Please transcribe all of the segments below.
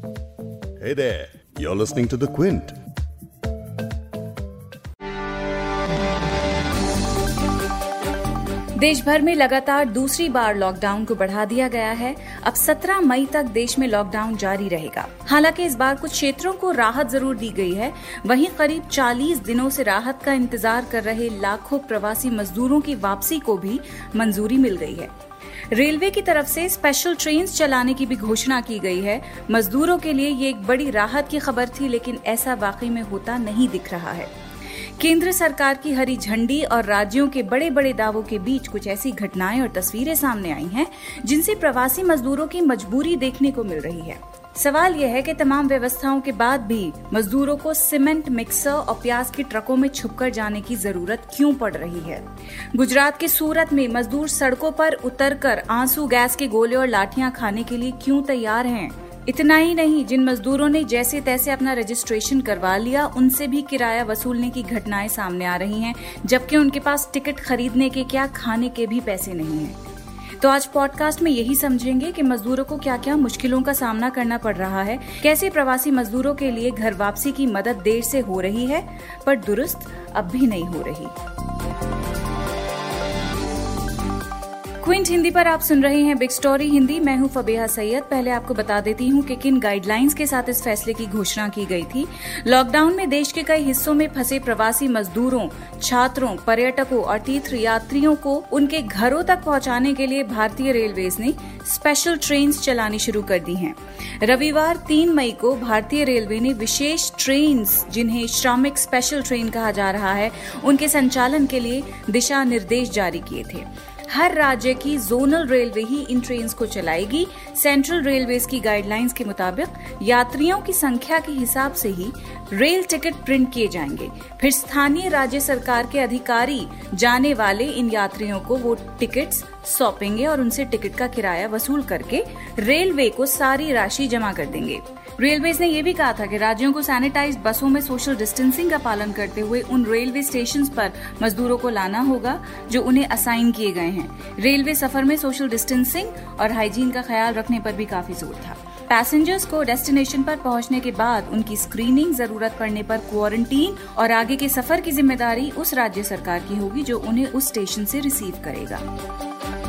Hey there, you're listening to The Quint. देश भर में लगातार दूसरी बार लॉकडाउन को बढ़ा दिया गया है। अब 17 मई तक देश में लॉकडाउन जारी रहेगा। हालाँकि इस बार कुछ क्षेत्रों को राहत ज़रूर दी गई है। वहीं करीब 40 दिनों से राहत का इंतज़ार कर रहे लाखों प्रवासी मजदूरों की वापसी को भी मंजूरी मिल गई है। रेलवे की तरफ़ से स्पेशल ट्रेन चलाने की भी घोषणा की गई है। मजदूरों के लिए ये एक बड़ी राहत की खबर थी, लेकिन ऐसा वाकई में होता नहीं दिख रहा है। केंद्र सरकार की हरी झंडी और राज्यों के बड़े बड़े दावों के बीच कुछ ऐसी घटनाएँ और तस्वीरें सामने आई हैं, जिनसे प्रवासी मजदूरों की मजबूरी देखने को मिल रही है। सवाल यह है कि तमाम व्यवस्थाओं के बाद भी मजदूरों को सीमेंट मिक्सर और प्याज के ट्रकों में छुपकर जाने की ज़रूरत क्यों पड़ रही है? गुजरात के सूरत में मजदूर सड़कों पर उतरकर आँसू, गैस के गोले और लाठियाँ खाने के लिए क्यों तैयार हैं? इतना ही नहीं, जिन मजदूरों ने जैसे तैसे अपना रजिस्ट्रेशन करवा लिया, उनसे भी किराया वसूलने की घटनाएँ सामने आ रही हैं, जबकि उनके पास टिकट खरीदने के क्या, खाने के भी पैसे नहीं हैं। तो आज पॉडकास्ट में यही समझेंगे कि मजदूरों को क्या क्या मुश्किलों का सामना करना पड़ रहा है, कैसे प्रवासी मजदूरों के लिए घर वापसी की मदद देर से हो रही है, पर दुरुस्त अब भी नहीं हो रही। क्विंट, हिंदी पर आप सुन रहे हैं बिग स्टोरी हिंदी। मैं हूँ फबेहा सैयद। पहले आपको बता देती हूँ कि किन गाइडलाइंस के साथ इस फैसले की घोषणा की गई थी। लॉकडाउन में देश के कई हिस्सों में फंसे प्रवासी मजदूरों, छात्रों, पर्यटकों और तीर्थ यात्रियों को उनके घरों तक पहुँचाने के लिए भारतीय रेलवेज ने स्पेशल ट्रेन चलानी शुरू कर दी है। रविवार तीन मई को भारतीय रेलवे ने विशेष ट्रेन जिन्हें श्रमिक स्पेशल ट्रेन कहा जा रहा है, उनके संचालन के लिए दिशा निर्देश जारी किए थे। हर राज्य की जोनल रेलवे ही इन ट्रेन को चलाएगी। सेंट्रल रेलवे की गाइडलाइंस के मुताबिक यात्रियों की संख्या के हिसाब से ही रेल टिकट प्रिंट किए जाएँगे। फिर स्थानीय राज्य सरकार के अधिकारी जाने वाले इन यात्रियों को वो टिकट्स सौंपेंगे और उनसे टिकट का किराया वसूल करके रेलवे को सारी राशि जमा कर देंगे। रेलवे ने यह भी कहा था कि राज्यों को सैनिटाइज बसों में सोशल डिस्टेंसिंग का पालन करते हुए उन रेलवे स्टेशन पर मजदूरों को लाना होगा, जो उन्हें असाइन किए गए हैं। रेलवे सफ़र में सोशल डिस्टेंसिंग और हाइजीन का ख्याल रखने पर भी काफ़ी ज़ोर था। पैसेंजर्स को डेस्टिनेशन पर पहुँचने के बाद उनकी स्क्रीनिंग ज़रूरत पड़ने पर क्वारंटीन और आगे के सफ़र की ज़िम्मेदारी उस राज्य सरकार की होगी, जो उन्हें उस स्टेशन से रिसीव करेगा।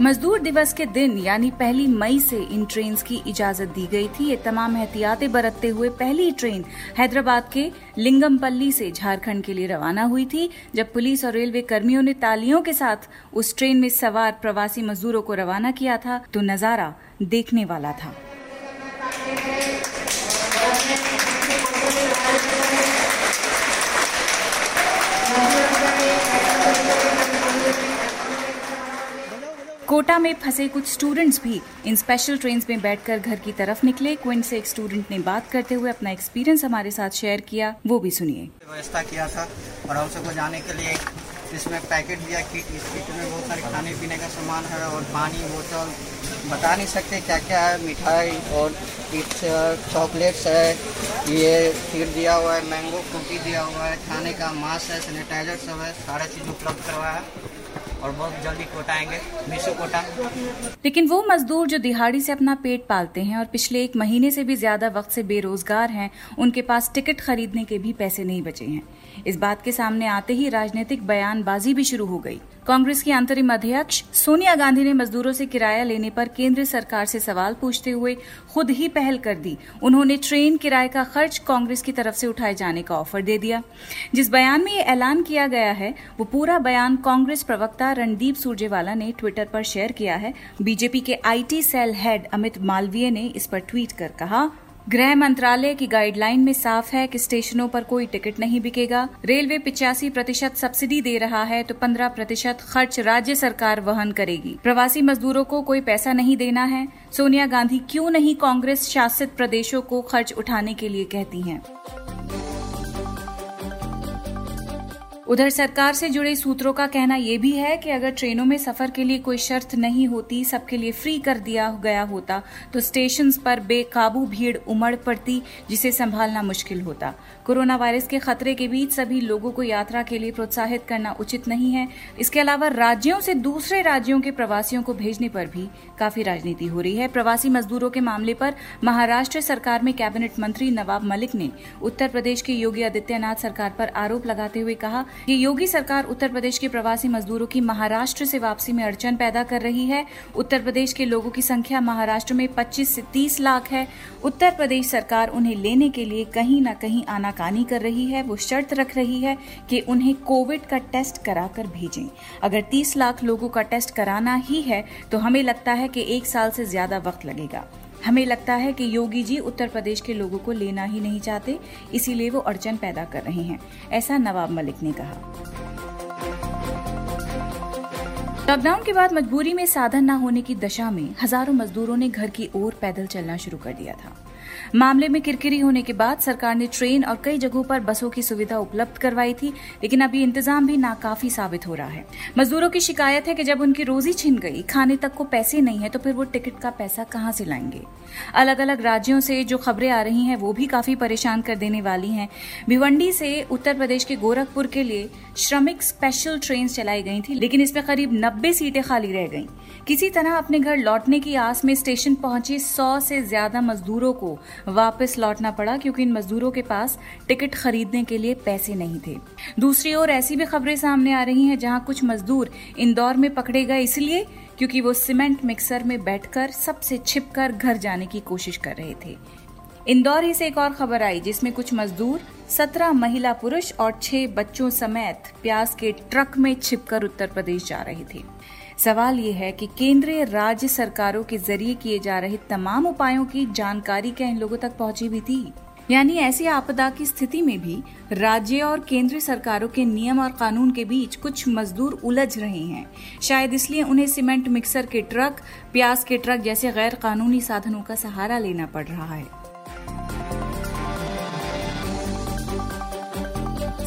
मजदूर दिवस के दिन, यानी पहली मई से इन ट्रेन की इजाज़त दी गई थी। ये तमाम एहतियातें बरतते हुए पहली ट्रेन हैदराबाद के लिंगमपल्ली से झारखंड के लिए रवाना हुई थी, जब पुलिस और रेलवे कर्मियों ने तालियों के साथ उस ट्रेन में सवार प्रवासी मजदूरों को रवाना किया था तो नज़ारा देखने वाला था। कोटा में फंसे कुछ स्टूडेंट्स भी इन स्पेशल ट्रेन में बैठकर घर की तरफ़ निकले। क्विंट से एक स्टूडेंट ने बात करते हुए अपना एक्सपीरियंस हमारे साथ शेयर किया। वो भी सुनिए। व्यवस्था किया था और हम सबको जाने के लिए इसमें पैकेट दिया किट इस किट में बहुत सारे खाने पीने का सामान है और पानी, बोतल, बता नहीं सकते क्या क्या है, मिठाई और चॉकलेट्स है ये फिर दिया हुआ है मैंगो कुकी दिया हुआ है, खाने का मास्क है सैनिटाइजर सब है, सारा चीज़ उपलब्ध करवाया। है और बहुत जल्दी कोटा आएँगे मीशो कोटा। लेकिन वो मजदूर जो दिहाड़ी से अपना पेट पालते हैं और पिछले एक महीने से भी ज़्यादा वक्त से बेरोजगार हैं, उनके पास टिकट खरीदने के भी पैसे नहीं बचे हैं। इस बात के सामने आते ही राजनीतिक बयानबाजी भी शुरू हो गई। कांग्रेस की अंतरिम अध्यक्ष सोनिया गांधी ने मजदूरों से किराया लेने पर केंद्र सरकार से सवाल पूछते हुए खुद ही पहल कर दी। उन्होंने ट्रेन किराए का खर्च कांग्रेस की तरफ़ से उठाए जाने का ऑफ़र दे दिया। जिस बयान में ये ऐलान किया गया है, वो पूरा बयान कांग्रेस प्रवक्ता रणदीप सुरजेवाला ने ट्विटर पर शेयर किया है। बीजेपी के IT cell head Amit Malviya ने इस पर ट्वीट कर कहा गृह मंत्रालय की गाइडलाइन में साफ़ है कि स्टेशनों पर कोई टिकट नहीं बिकेगा। रेलवे पिचासी प्रतिशत सब्सिडी दे रहा है तो पंद्रह प्रतिशत खर्च राज्य सरकार वहन करेगी। प्रवासी मजदूरों को कोई पैसा नहीं देना है। सोनिया गांधी क्यों नहीं कांग्रेस शासित प्रदेशों को खर्च उठाने के लिए कहती हैं? उधर सरकार से जुड़े सूत्रों का कहना यह भी है कि अगर ट्रेनों में सफ़र के लिए कोई शर्त नहीं होती, सबके लिए फ्री कर दिया गया होता तो स्टेशन पर बेकाबू भीड़ उमड़ पड़ती, जिसे संभालना मुश्किल होता। कोरोना वायरस के खतरे के बीच सभी लोगों को यात्रा के लिए प्रोत्साहित करना उचित नहीं है। इसके अलावा राज्यों से दूसरे राज्यों के प्रवासियों को भेजने पर भी काफ़ी राजनीति हो रही है। प्रवासी मजदूरों के मामले पर महाराष्ट्र सरकार में कैबिनेट मंत्री नवाब मलिक ने उत्तर प्रदेश के योगी आदित्यनाथ सरकार पर आरोप लगाते हुए कहा कि योगी सरकार उत्तर प्रदेश के प्रवासी मजदूरों की महाराष्ट्र से वापसी में अड़चन पैदा कर रही है। उत्तर प्रदेश के लोगों की संख्या महाराष्ट्र में 25 से 30 लाख है। उत्तर प्रदेश सरकार उन्हें लेने के लिए कहीं न कहीं आनाकानी कर रही है। वो शर्त रख रही है कि उन्हें कोविड का टेस्ट कराकर भेजें। अगर 30 लाख लोगों का टेस्ट कराना ही है तो हमें लगता है कि एक साल से ज़्यादा वक्त लगेगा। हमें लगता है कि योगी जी उत्तर प्रदेश के लोगों को लेना ही नहीं चाहते, इसीलिए वो अड़चन पैदा कर रहे हैं, ऐसा नवाब मलिक ने कहा। लॉकडाउन के बाद मजबूरी में साधन न होने की दशा में हज़ारों मजदूरों ने घर की ओर पैदल चलना शुरू कर दिया था। मामले में किरकिरी होने के बाद सरकार ने ट्रेन और कई जगहों पर बसों की सुविधा उपलब्ध करवाई थी, लेकिन अभी इंतज़ाम भी नाकाफी साबित हो रहा है। मजदूरों की शिकायत है कि जब उनकी रोजी छिन गई, खाने तक को पैसे नहीं है तो फिर वो टिकट का पैसा कहाँ से लाएँगे? अलग अलग राज्यों से जो खबरें आ रही हैं, वो भी काफ़ी परेशान कर देने वाली हैं। भिवंडी से उत्तर प्रदेश के गोरखपुर के लिए श्रमिक स्पेशल ट्रेन चलाई गई थी, लेकिन इसमें करीब नब्बे सीटें खाली रह गईं। किसी तरह अपने घर लौटने की आस में स्टेशन पहुँचे सौ से ज़्यादा मजदूरों को वापस लौटना पड़ा क्योंकि इन मजदूरों के पास टिकट खरीदने के लिए पैसे नहीं थे। दूसरी ओर ऐसी भी खबरें सामने आ रही हैं जहाँ कुछ मजदूर इंदौर में पकड़े गए इसलिए क्योंकि वो सीमेंट मिक्सर में बैठकर सबसे छिपकर घर जाने की कोशिश कर रहे थे। इंदौर ही से एक और खबर आई जिसमें कुछ मजदूर, सत्रह महिला पुरुष और छह बच्चों समेत प्याज के ट्रक में छिपकर उत्तर प्रदेश जा रहे थे। सवाल ये है कि केंद्रीय राज्य सरकारों के ज़रिए किए जा रहे तमाम उपायों की जानकारी क्या इन लोगों तक पहुँची भी थी? यानी ऐसी आपदा की स्थिति में भी राज्य और केंद्र सरकारों के नियम और कानून के बीच कुछ मजदूर उलझ रहे हैं। शायद इसलिए उन्हें सीमेंट मिक्सर के ट्रक, प्याज के ट्रक जैसे गैर कानूनी साधनों का सहारा लेना पड़ रहा है।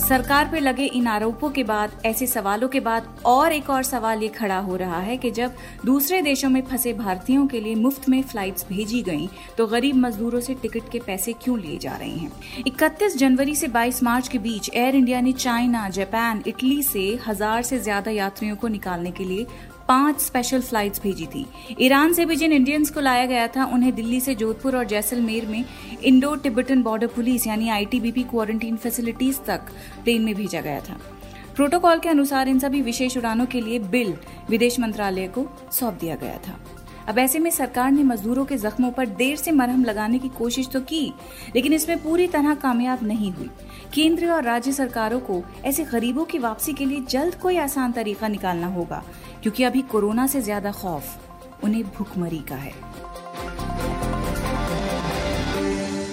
सरकार पर लगे इन आरोपों के बाद, ऐसे सवालों के बाद और एक और सवाल ये खड़ा हो रहा है कि जब दूसरे देशों में फंसे भारतीयों के लिए मुफ़्त में फ्लाइट्स भेजी गईं तो गरीब मजदूरों से टिकट के पैसे क्यों लिए जा रहे हैं? 31 जनवरी से 22 मार्च के बीच एयर इंडिया ने चाइना जापान इटली से हज़ार से ज़्यादा यात्रियों को निकालने के लिए पाँच स्पेशल फ्लाइट्स भेजी थी। ईरान से भी जिन इंडियंस को लाया गया था, उन्हें दिल्ली से जोधपुर और जैसलमेर में इंडो टिबेटन बॉर्डर पुलिस यानी आईटीबीपी क्वारंटीन फैसिलिटीज़ तक प्लेन में भेजा गया था। प्रोटोकॉल के अनुसार इन सभी विशेष उड़ानों के लिए बिल विदेश मंत्रालय को सौंप दिया गया था। अब ऐसे में सरकार ने मजदूरों के जख्मों पर देर से मरहम लगाने की कोशिश तो की, लेकिन इसमें पूरी तरह कामयाब नहीं हुई। केंद्र और राज्य सरकारों को ऐसे गरीबों की वापसी के लिए जल्द कोई आसान तरीका निकालना होगा, क्योंकि अभी कोरोना से ज़्यादा खौफ उन्हें भूखमरी का है।